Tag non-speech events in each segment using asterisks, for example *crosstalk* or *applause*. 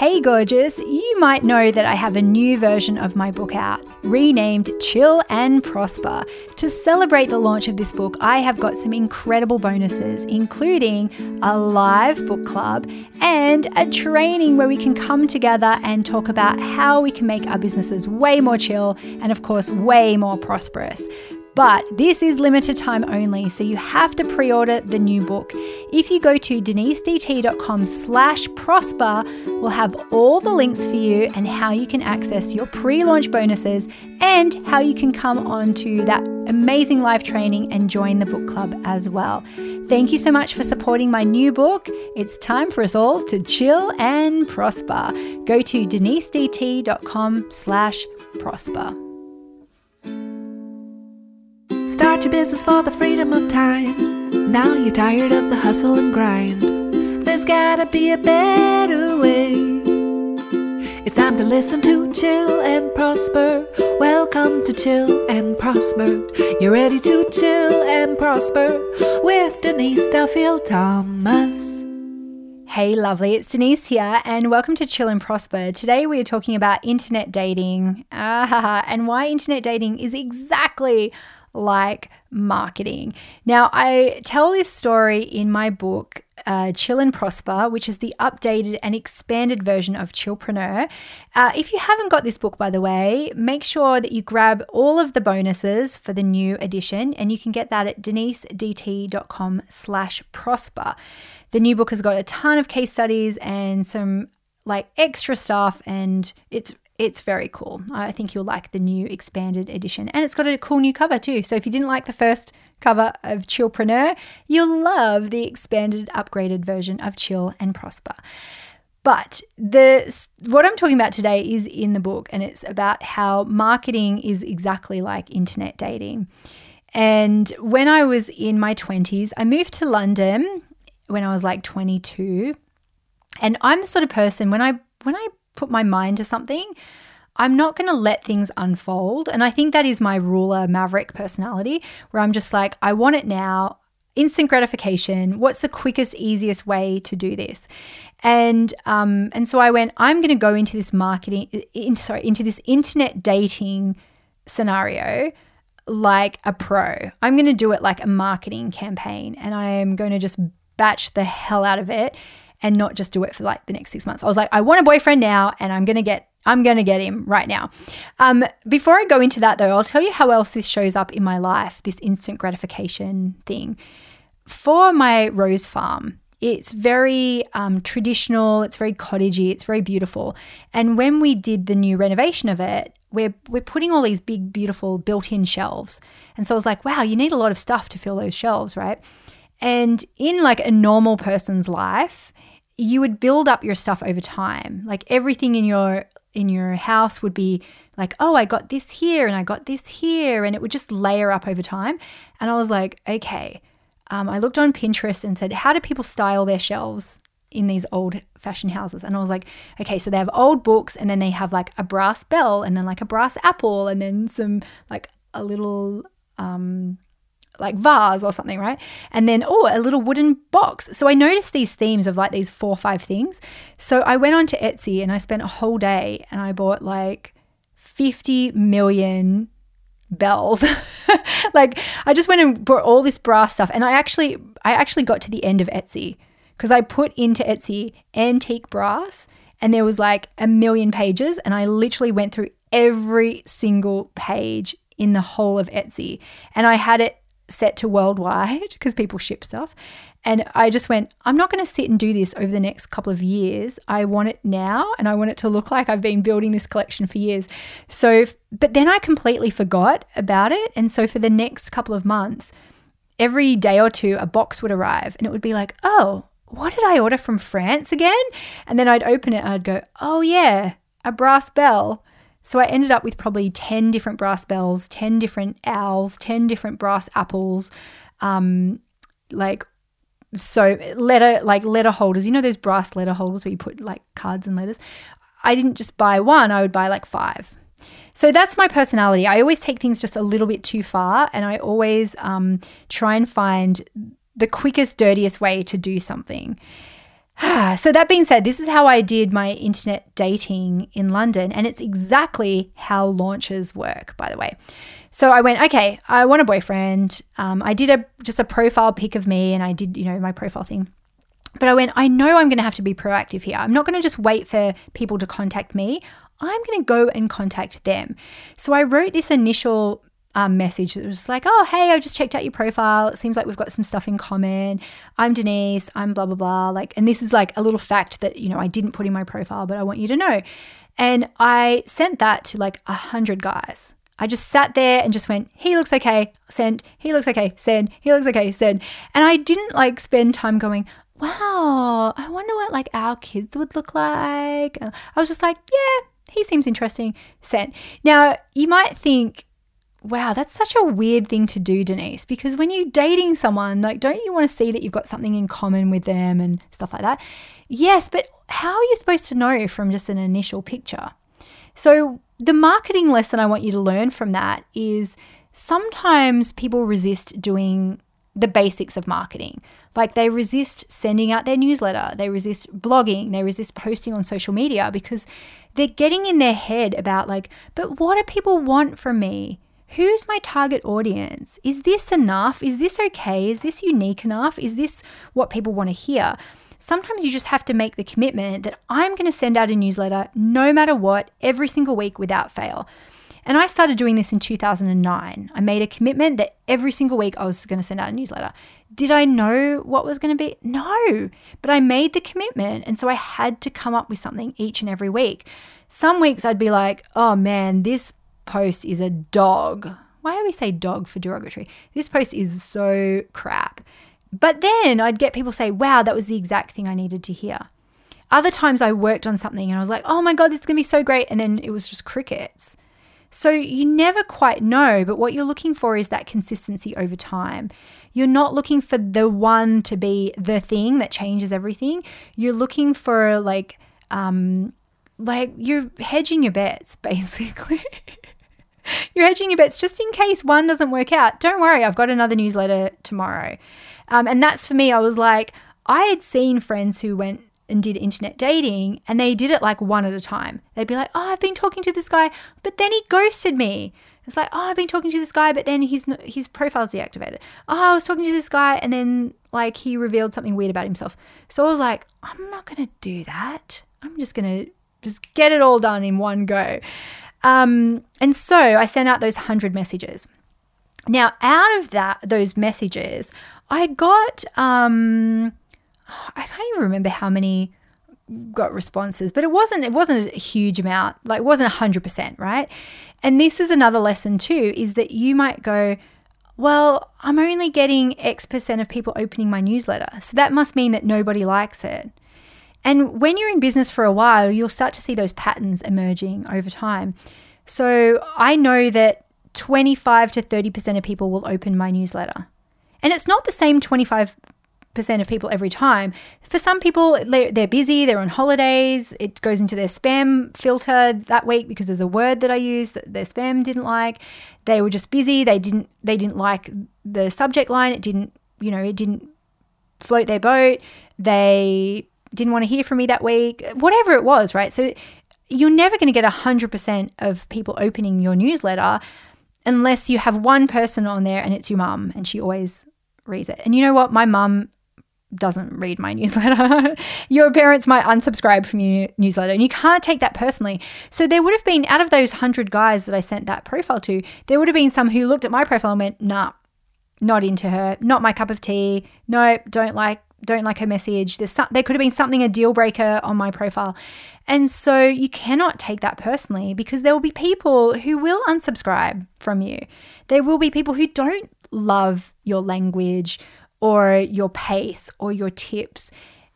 Hey, gorgeous, you might know that I have a new version of my book out, renamed Chill and Prosper. To celebrate the launch of this book, I have got some incredible bonuses, including a live book club and a training where we can come together and talk about how we can make our businesses way more chill and, of course, way more prosperous. But this is limited time only, so you have to pre-order the new book. If you go to denisedt.com slash prosper, we'll have all the links for you and how you can access your pre-launch bonuses and how you can come on to that amazing live training and join the book club as well. Thank you so much for supporting my new book. It's time for us all to chill and prosper. Go to denisedt.com slash prosper. Start your business for the freedom of time. Now you're tired of the hustle and grind. There's gotta be a better way. It's time to listen to Chill and Prosper. Welcome to Chill and Prosper. You're ready to chill and prosper with Denise Duffield Thomas. Hey, lovely, it's Denise here, and welcome to Chill and Prosper. Today we are talking about internet dating ah, and why internet dating is exactly like marketing. Now, I tell this story in my book, uh, Chill and Prosper, which is the updated and expanded version of Chillpreneur. Uh, if you haven't got this book, by the way, make sure that you grab all of the bonuses for the new edition, and you can get that at denisedt.com slash prosper. The new book has got a ton of case studies and some like extra stuff, and it's it's very cool. I think you'll like the new expanded edition. And it's got a cool new cover too. So if you didn't like the first cover of Chillpreneur, you'll love the expanded, upgraded version of Chill and Prosper. But the what I'm talking about today is in the book, and it's about how marketing is exactly like internet dating. And when I was in my 20s, I moved to London when I was like 22. And I'm the sort of person when I when I put my mind to something, I'm not going to let things unfold. And I think that is my ruler maverick personality, where I'm just like, I want it now, instant gratification. What's the quickest, easiest way to do this? And um, and so I went. I'm going to go into this marketing, in, sorry, into this internet dating scenario like a pro. I'm going to do it like a marketing campaign, and I am going to just batch the hell out of it and not just do it for like the next six months. I was like, I want a boyfriend now and I'm going to get I'm going to get him right now. Um, before I go into that, though, I'll tell you how else this shows up in my life this instant gratification thing. For my rose farm, it's very um, traditional, it's very cottagey, it's very beautiful. And when we did the new renovation of it, we're, we're putting all these big, beautiful built in shelves. And so I was like, wow, you need a lot of stuff to fill those shelves, right? And in like a normal person's life, you would build up your stuff over time. Like everything in your in your house would be like, "Oh, I got this here and I got this here," and it would just layer up over time. And I was like, "Okay." Um, I looked on Pinterest and said, "How do people style their shelves in these old fashioned houses?" And I was like, "Okay, so they have old books, and then they have like a brass bell, and then like a brass apple, and then some like a little." Um, like vase or something, right? And then, oh, a little wooden box. So I noticed these themes of like these four or five things. So I went on to Etsy and I spent a whole day and I bought like 50 million bells. *laughs* like I just went and bought all this brass stuff and I actually I actually got to the end of Etsy because I put into Etsy antique brass and there was like a million pages and I literally went through every single page in the whole of Etsy and I had it set to worldwide because people ship stuff. And I just went, I'm not going to sit and do this over the next couple of years. I want it now and I want it to look like I've been building this collection for years. So, but then I completely forgot about it. And so for the next couple of months, every day or two, a box would arrive and it would be like, oh, what did I order from France again? And then I'd open it and I'd go, oh, yeah, a brass bell. So I ended up with probably 10 different brass bells, 10 different owls, 10 different brass apples, um, like so letter like letter holders. You know those brass letter holders where you put like cards and letters? I didn't just buy one, I would buy like five. So that's my personality. I always take things just a little bit too far and I always um, try and find the quickest, dirtiest way to do something. *sighs* so that being said, this is how I did my internet dating in London, and it's exactly how launches work, by the way. So I went, okay, I want a boyfriend. Um, I did a just a profile pic of me, and I did, you know, my profile thing. But I went, I know I'm going to have to be proactive here. I'm not going to just wait for people to contact me. I'm going to go and contact them. So I wrote this initial um, message that was like, oh, hey, I just checked out your profile. It seems like we've got some stuff in common. I'm Denise. I'm blah, blah, blah. Like, and this is like a little fact that, you know, I didn't put in my profile, but I want you to know. And I sent that to like a hundred guys. I just sat there and just went, he looks okay, send, he looks okay, send, he looks okay, send. And I didn't like spend time going, wow, I wonder what like our kids would look like. I was just like, yeah, he seems interesting, send. Now, you might think, wow, that's such a weird thing to do, Denise, because when you're dating someone, like, don't you want to see that you've got something in common with them and stuff like that? Yes, but how are you supposed to know from just an initial picture? So, the marketing lesson I want you to learn from that is sometimes people resist doing the basics of marketing. Like they resist sending out their newsletter, they resist blogging, they resist posting on social media because they're getting in their head about, like, but what do people want from me? Who's my target audience? Is this enough? Is this okay? Is this unique enough? Is this what people want to hear? Sometimes you just have to make the commitment that I'm going to send out a newsletter no matter what, every single week without fail. And I started doing this in 2009. I made a commitment that every single week I was going to send out a newsletter. Did I know what was going to be? No, but I made the commitment. And so I had to come up with something each and every week. Some weeks I'd be like, oh man, this post is a dog. Why do we say dog for derogatory? This post is so crap. But then I'd get people say, wow, that was the exact thing I needed to hear. Other times I worked on something and I was like, oh my God, this is going to be so great. And then it was just crickets. So you never quite know, but what you're looking for is that consistency over time. You're not looking for the one to be the thing that changes everything. You're looking for like, um, like you're hedging your bets *laughs* basically. You're hedging your bets just in case one doesn't work out. Don't worry, I've got another newsletter tomorrow. Um, and that's for me, I was like, I had seen friends who went and did internet dating and they did it like one at a time. They'd be like, oh, I've been talking to this guy, but then he ghosted me. It's like, oh, I've been talking to this guy, but then his his profile's deactivated. Oh, I was talking to this guy, and then like he revealed something weird about himself. So I was like, I'm not gonna do that. I'm just gonna just get it all done in one go. Um, and so I sent out those 100 messages. Now, out of that, those messages, I got, um, I can't even remember how many got responses, but it wasn't, it wasn't a huge amount. Like it wasn't 100%, right? And this is another lesson too, is that you might go, well, I'm only getting X percent of people opening my newsletter. So that must mean that nobody likes it. And when you're in business for a while, you'll start to see those patterns emerging over time. So I know that 25 to 30% of people will open my newsletter. And it's not the same 25% of people every time. For some people, they're busy, they're on holidays, it goes into their spam filter that week because there's a word that I use that their spam didn't like. They were just busy, they didn't they didn't like the subject line, it didn't, you know, it didn't float their boat. They didn't want to hear from me that week, whatever it was, right? So you're never going to get 100% of people opening your newsletter unless you have one person on there and it's your mum and she always reads it. And you know what? My mum doesn't read my *laughs* newsletter. your parents might unsubscribe from your newsletter and you can't take that personally. So there would have been, out of those 100 guys that I sent that profile to, there would have been some who looked at my profile and went, nah, not into her, not my cup of tea. No, don't like don't like her message. There's some, there could have been something a deal breaker on my profile. And so you cannot take that personally because there will be people who will unsubscribe from you. There will be people who don't love your language or your pace or your tips.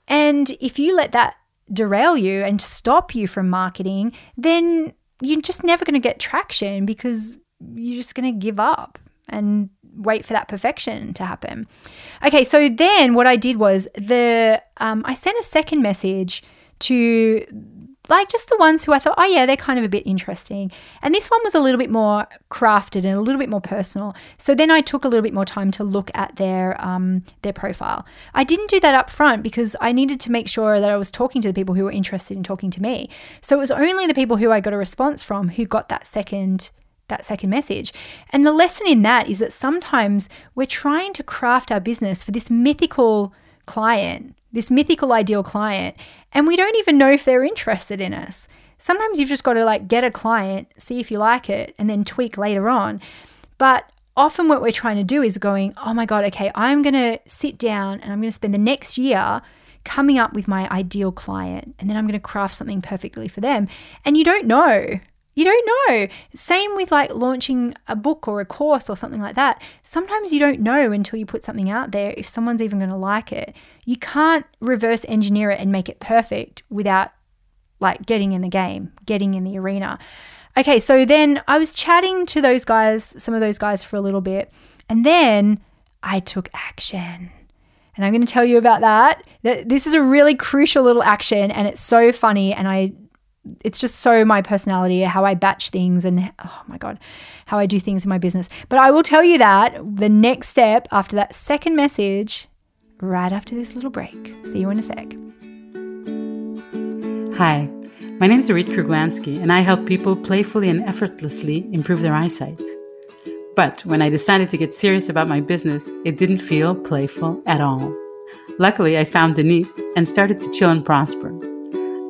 And if you let that derail you and stop you from marketing, then you're just never going to get traction because you're just going to give up and wait for that perfection to happen. Okay, so then what I did was the um, I sent a second message to like just the ones who I thought, oh yeah, they're kind of a bit interesting. And this one was a little bit more crafted and a little bit more personal. So then I took a little bit more time to look at their um, their profile. I didn't do that up front because I needed to make sure that I was talking to the people who were interested in talking to me. So it was only the people who I got a response from who got that second that second message. And the lesson in that is that sometimes we're trying to craft our business for this mythical client, this mythical ideal client, and we don't even know if they're interested in us. Sometimes you've just got to like get a client, see if you like it, and then tweak later on. But often what we're trying to do is going, oh my God, okay, I'm going to sit down and I'm going to spend the next year coming up with my ideal client, and then I'm going to craft something perfectly for them. And you don't know. You don't know. Same with like launching a book or a course or something like that. Sometimes you don't know until you put something out there if someone's even going to like it. You can't reverse engineer it and make it perfect without like getting in the game, getting in the arena. Okay, so then I was chatting to those guys, some of those guys for a little bit, and then I took action. And I'm going to tell you about that. This is a really crucial little action and it's so funny and I it's just so my personality, how I batch things and oh my God, how I do things in my business. But I will tell you that the next step after that second message, right after this little break. See you in a sec. Hi, my name is Dorit Kruglansky, and I help people playfully and effortlessly improve their eyesight. But when I decided to get serious about my business, it didn't feel playful at all. Luckily, I found Denise and started to chill and prosper.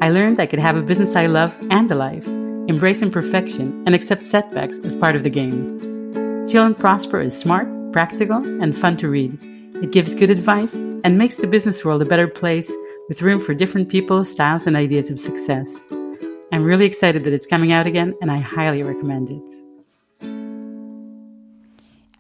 I learned I could have a business I love and a life, embrace imperfection, and accept setbacks as part of the game. Chill and Prosper is smart, practical, and fun to read. It gives good advice and makes the business world a better place with room for different people, styles, and ideas of success. I'm really excited that it's coming out again, and I highly recommend it.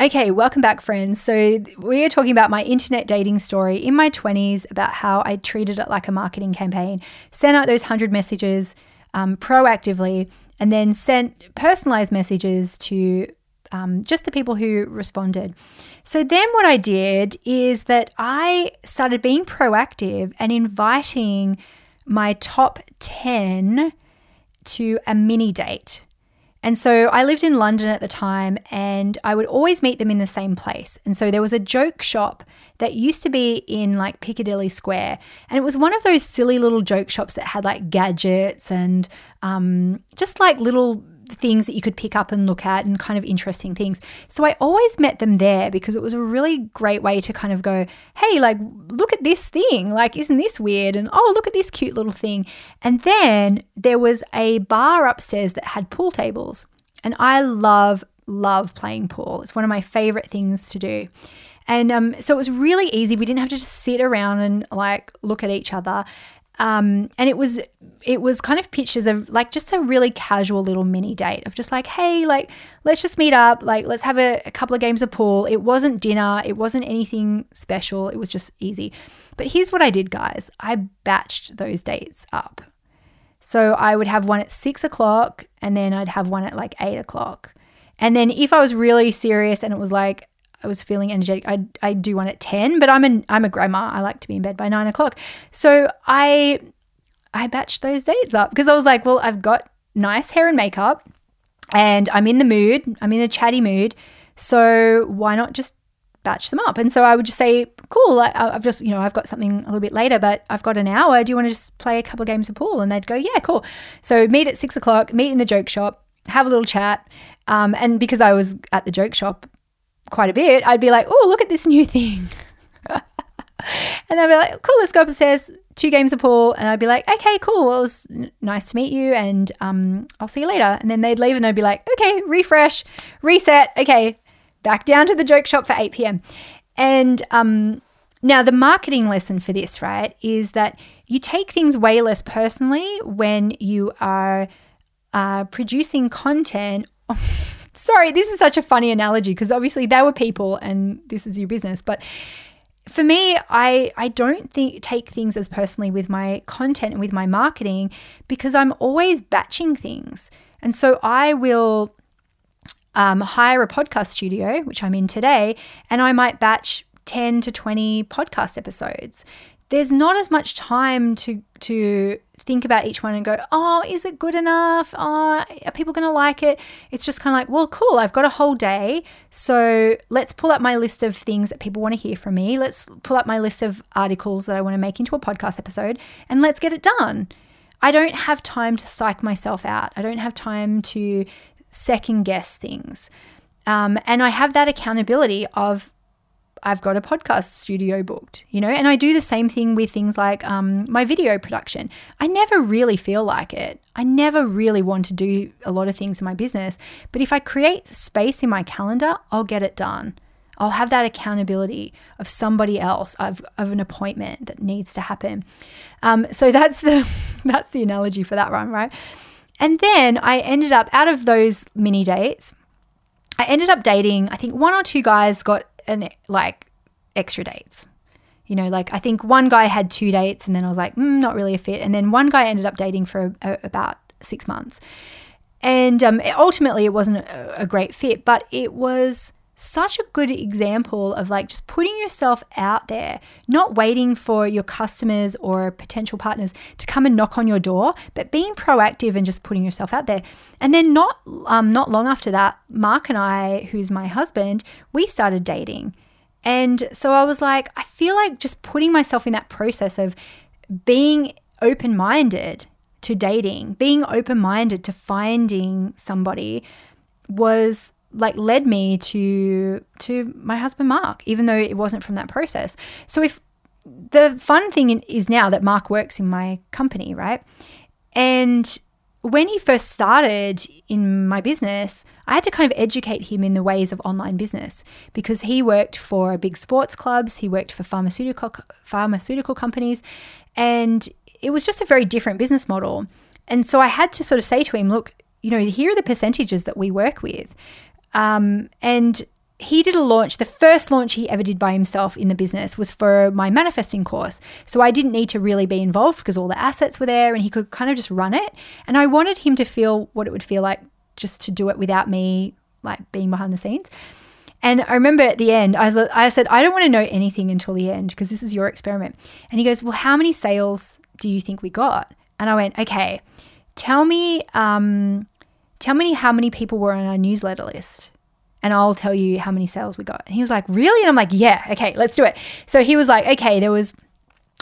Okay, welcome back, friends. So, we are talking about my internet dating story in my 20s about how I treated it like a marketing campaign, sent out those 100 messages um, proactively, and then sent personalized messages to um, just the people who responded. So, then what I did is that I started being proactive and inviting my top 10 to a mini date. And so I lived in London at the time and I would always meet them in the same place. And so there was a joke shop that used to be in like Piccadilly Square. And it was one of those silly little joke shops that had like gadgets and um, just like little things that you could pick up and look at and kind of interesting things. So I always met them there because it was a really great way to kind of go, hey, like, look at this thing. Like, isn't this weird? And oh, look at this cute little thing. And then there was a bar upstairs that had pool tables. And I love, love playing pool. It's one of my favorite things to do. And um, so it was really easy. We didn't have to just sit around and like look at each other. Um, and it was it was kind of pictures of like just a really casual little mini date of just like hey like let's just meet up like let's have a, a couple of games of pool. It wasn't dinner. It wasn't anything special. It was just easy. But here's what i did guys. I batched those dates up. So i would have one at six o'clock and then i'd have one at like eight o'clock. And then if i was really serious and it was like I was feeling energetic. I I do one at ten, but I'm an I'm a grandma. I like to be in bed by nine o'clock. So I I batched those dates up because I was like, well, I've got nice hair and makeup, and I'm in the mood. I'm in a chatty mood. So why not just batch them up? And so I would just say, cool. I, I've just you know I've got something a little bit later, but I've got an hour. Do you want to just play a couple of games of pool? And they'd go, yeah, cool. So meet at six o'clock. Meet in the joke shop. Have a little chat. Um, and because I was at the joke shop, quite a bit, I'd be like, oh, look at this new *laughs* thing. and they'd be like, cool, let's go upstairs, two games of pool. And I'd be like, okay, cool. Well, it was n- nice to meet you. And um, I'll see you later. And then they'd leave and I'd be like, okay, refresh, reset. Okay, back down to the joke shop for 8 p.m. And um, now, the marketing lesson for this, right, is that you take things way less personally when you are uh, producing content. *laughs* sorry, this is such a funny analogy because obviously they were people and this is your business. But for me, I, I don't think take things as personally with my content and with my marketing because I'm always batching things. And so I will um, hire a podcast studio, which I'm in today, and I might batch 10 to 20 podcast episodes there's not as much time to to think about each one and go, oh, is it good enough? Oh, are people going to like it? It's just kind of like, well, cool. I've got a whole day, so let's pull up my list of things that people want to hear from me. Let's pull up my list of articles that I want to make into a podcast episode, and let's get it done. I don't have time to psych myself out. I don't have time to second guess things. Um, and I have that accountability of I've got a podcast studio booked, you know, and I do the same thing with things like um, my video production. I never really feel like it. I never really want to do a lot of things in my business. But if I create space in my calendar, I'll get it done. I'll have that accountability of somebody else, of, of an appointment that needs to happen. Um, so that's the *laughs* that's the analogy for that one, right? And then I ended up out of those mini dates, I ended up dating. I think one or two guys got an like extra dates. You know, like I think one guy had two dates, and then I was like, mm, not really a fit. And then one guy ended up dating for a, a, about six months, and um, ultimately it wasn't a, a great fit, but it was such a good example of like just putting yourself out there, not waiting for your customers or potential partners to come and knock on your door, but being proactive and just putting yourself out there. And then not um, not long after that, Mark and I, who's my husband, we started dating. And so I was like, I feel like just putting myself in that process of being open minded to dating, being open minded to finding somebody was like led me to to my husband Mark, even though it wasn't from that process. So if the fun thing is now that Mark works in my company, right? And when he first started in my business, I had to kind of educate him in the ways of online business because he worked for big sports clubs, he worked for pharmaceutical pharmaceutical companies, and it was just a very different business model. And so I had to sort of say to him, look, you know, here are the percentages that we work with. Um, and he did a launch. The first launch he ever did by himself in the business was for my manifesting course. So I didn't need to really be involved because all the assets were there and he could kind of just run it. And I wanted him to feel what it would feel like just to do it without me like being behind the scenes. And I remember at the end, I, was, I said, I don't want to know anything until the end because this is your experiment. And he goes, Well, how many sales do you think we got? And I went, Okay, tell me um, tell me how many people were on our newsletter list and I'll tell you how many sales we got. And he was like, Really? And I'm like, Yeah, okay, let's do it. So he was like, Okay, there was,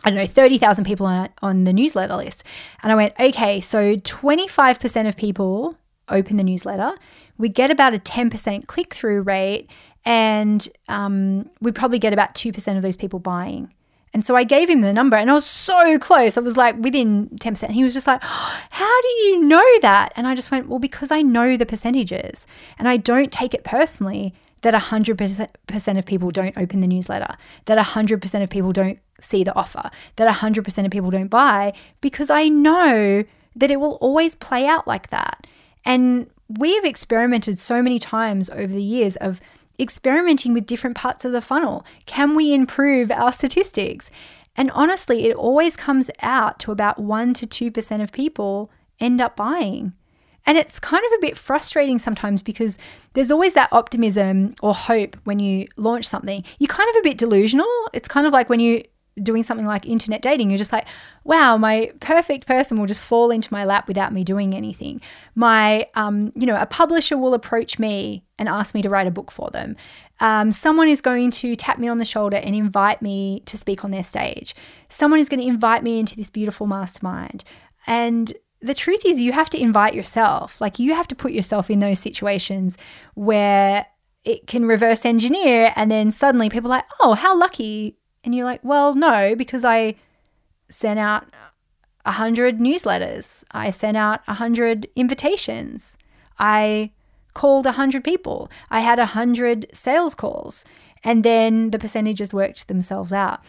I don't know, 30,000 people on, on the newsletter list. And I went, Okay, so 25% of people open the newsletter. We get about a 10% click through rate, and um, we probably get about 2% of those people buying. And so I gave him the number and I was so close. I was like within 10%. And he was just like, oh, How do you know that? And I just went, Well, because I know the percentages and I don't take it personally that 100% of people don't open the newsletter, that 100% of people don't see the offer, that 100% of people don't buy because I know that it will always play out like that. And we've experimented so many times over the years of experimenting with different parts of the funnel. Can we improve our statistics? And honestly, it always comes out to about 1% to 2% of people end up buying. And it's kind of a bit frustrating sometimes because there's always that optimism or hope when you launch something. You're kind of a bit delusional. It's kind of like when you doing something like internet dating, you're just like, wow, my perfect person will just fall into my lap without me doing anything. My, um, you know, a publisher will approach me and ask me to write a book for them. Um, someone is going to tap me on the shoulder and invite me to speak on their stage. Someone is going to invite me into this beautiful mastermind. And the truth is, you have to invite yourself. Like, you have to put yourself in those situations where it can reverse engineer, and then suddenly people are like, oh, how lucky and you're like, well, no, because I sent out a hundred newsletters. I sent out a hundred invitations. I called a hundred people. I had a hundred sales calls. And then the percentages worked themselves out.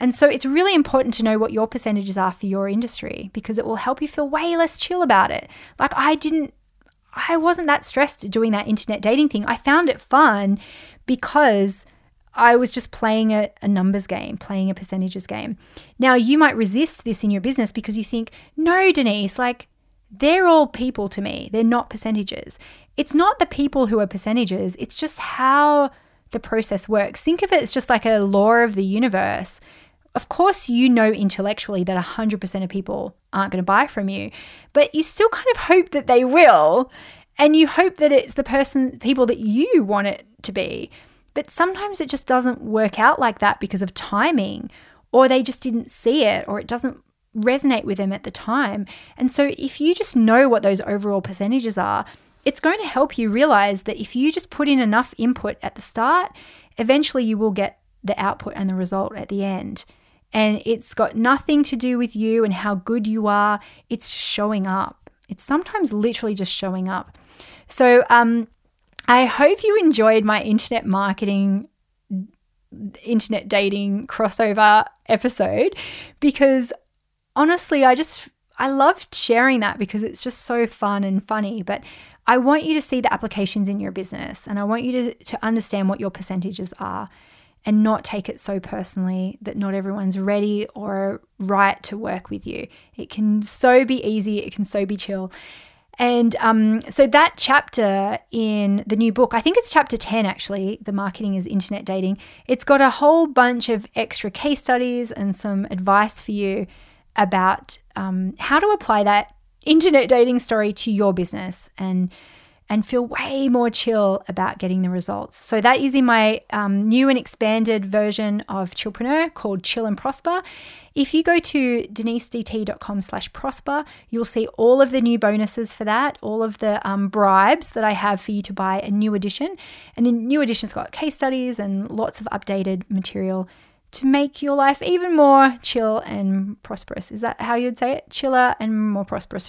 And so it's really important to know what your percentages are for your industry because it will help you feel way less chill about it. Like I didn't I wasn't that stressed doing that internet dating thing. I found it fun because I was just playing a, a, numbers game, playing a percentages game. Now, you might resist this in your business because you think, no, Denise, like they're all people to me, they're not percentages. It's not the people who are percentages, it's just how the process works. Think of it as just like a law of the universe. of course, you know intellectually that 100% of people aren't going to buy from you, but you still kind of hope that they will. And you hope that it's the person, people that you want it to be. But sometimes it just doesn't work out like that because of timing, or they just didn't see it, or it doesn't resonate with them at the time. And so if you just know what those overall percentages are, it's going to help you realize that if you just put in enough input at the start, eventually you will get the output and the result at the end. And it's got nothing to do with you and how good you are. It's showing up. It's sometimes literally just showing up. So, um, I hope you enjoyed my internet marketing, internet dating crossover episode because honestly, I just, I loved sharing that because it's just so fun and funny. But I want you to see the applications in your business and I want you to, to understand what your percentages are and not take it so personally that not everyone's ready or right to work with you. It can so be easy, it can so be chill. And um, so that chapter in the new book, I think it's chapter 10 actually, The Marketing is Internet Dating, it's got a whole bunch of extra case studies and some advice for you about um, how to apply that internet dating story to your business. And and feel way more chill about getting the results. So that is in my um, new and expanded version of Chillpreneur called Chill and Prosper. If you go to denisedt.com slash prosper, you'll see all of the new bonuses for that, all of the um, bribes that I have for you to buy a new edition. And the new edition's got case studies and lots of updated material to make your life even more chill and prosperous. Is that how you'd say it? Chiller and more prosperous.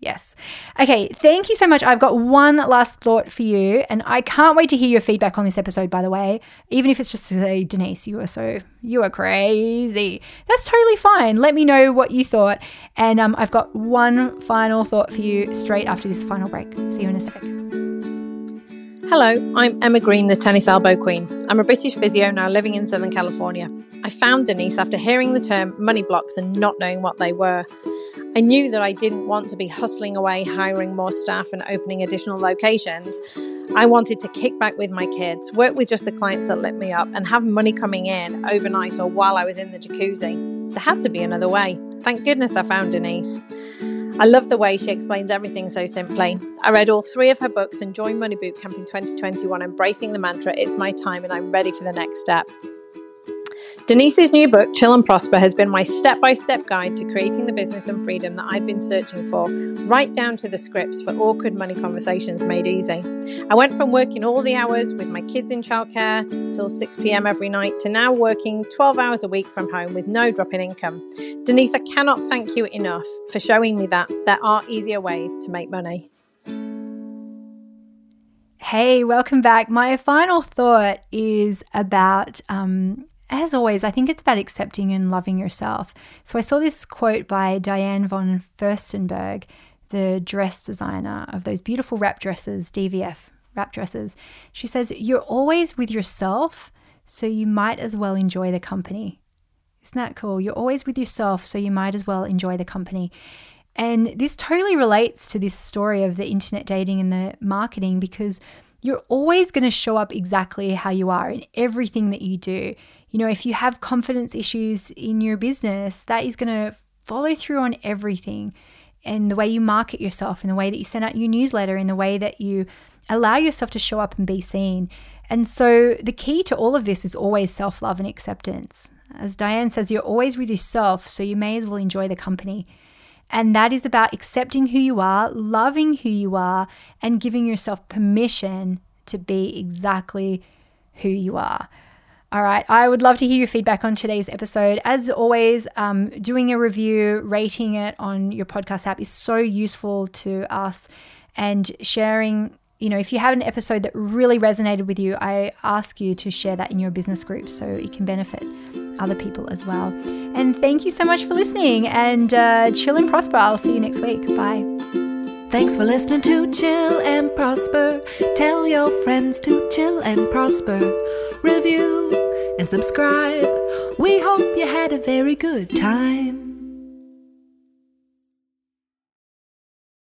Yes. Okay, thank you so much. I've got one last thought for you, and I can't wait to hear your feedback on this episode, by the way. Even if it's just to say, Denise, you are so, you are crazy. That's totally fine. Let me know what you thought. And um, I've got one final thought for you straight after this final break. See you in a sec. Hello, I'm Emma Green, the tennis elbow queen. I'm a British physio now living in Southern California. I found Denise after hearing the term money blocks and not knowing what they were. I knew that I didn't want to be hustling away, hiring more staff and opening additional locations. I wanted to kick back with my kids, work with just the clients that lit me up, and have money coming in overnight or while I was in the jacuzzi. There had to be another way. Thank goodness I found Denise. I love the way she explains everything so simply. I read all three of her books and joined Money Bootcamp in 2021, embracing the mantra, it's my time and I'm ready for the next step. Denise's new book, Chill and Prosper, has been my step by step guide to creating the business and freedom that I've been searching for, right down to the scripts for awkward money conversations made easy. I went from working all the hours with my kids in childcare till 6 pm every night to now working 12 hours a week from home with no drop in income. Denise, I cannot thank you enough for showing me that there are easier ways to make money. Hey, welcome back. My final thought is about um, as always, I think it's about accepting and loving yourself. So I saw this quote by Diane von Furstenberg, the dress designer of those beautiful wrap dresses, DVF wrap dresses. She says, You're always with yourself, so you might as well enjoy the company. Isn't that cool? You're always with yourself, so you might as well enjoy the company. And this totally relates to this story of the internet dating and the marketing because you're always going to show up exactly how you are in everything that you do. You know, if you have confidence issues in your business, that is going to follow through on everything in the way you market yourself, in the way that you send out your newsletter, in the way that you allow yourself to show up and be seen. And so the key to all of this is always self love and acceptance. As Diane says, you're always with yourself, so you may as well enjoy the company. And that is about accepting who you are, loving who you are, and giving yourself permission to be exactly who you are. All right. I would love to hear your feedback on today's episode. As always, um, doing a review, rating it on your podcast app is so useful to us and sharing. You know, if you have an episode that really resonated with you, I ask you to share that in your business group so it can benefit other people as well. And thank you so much for listening and uh, chill and prosper. I'll see you next week. Bye. Thanks for listening to Chill and Prosper. Tell your friends to chill and prosper. Review and subscribe. We hope you had a very good time.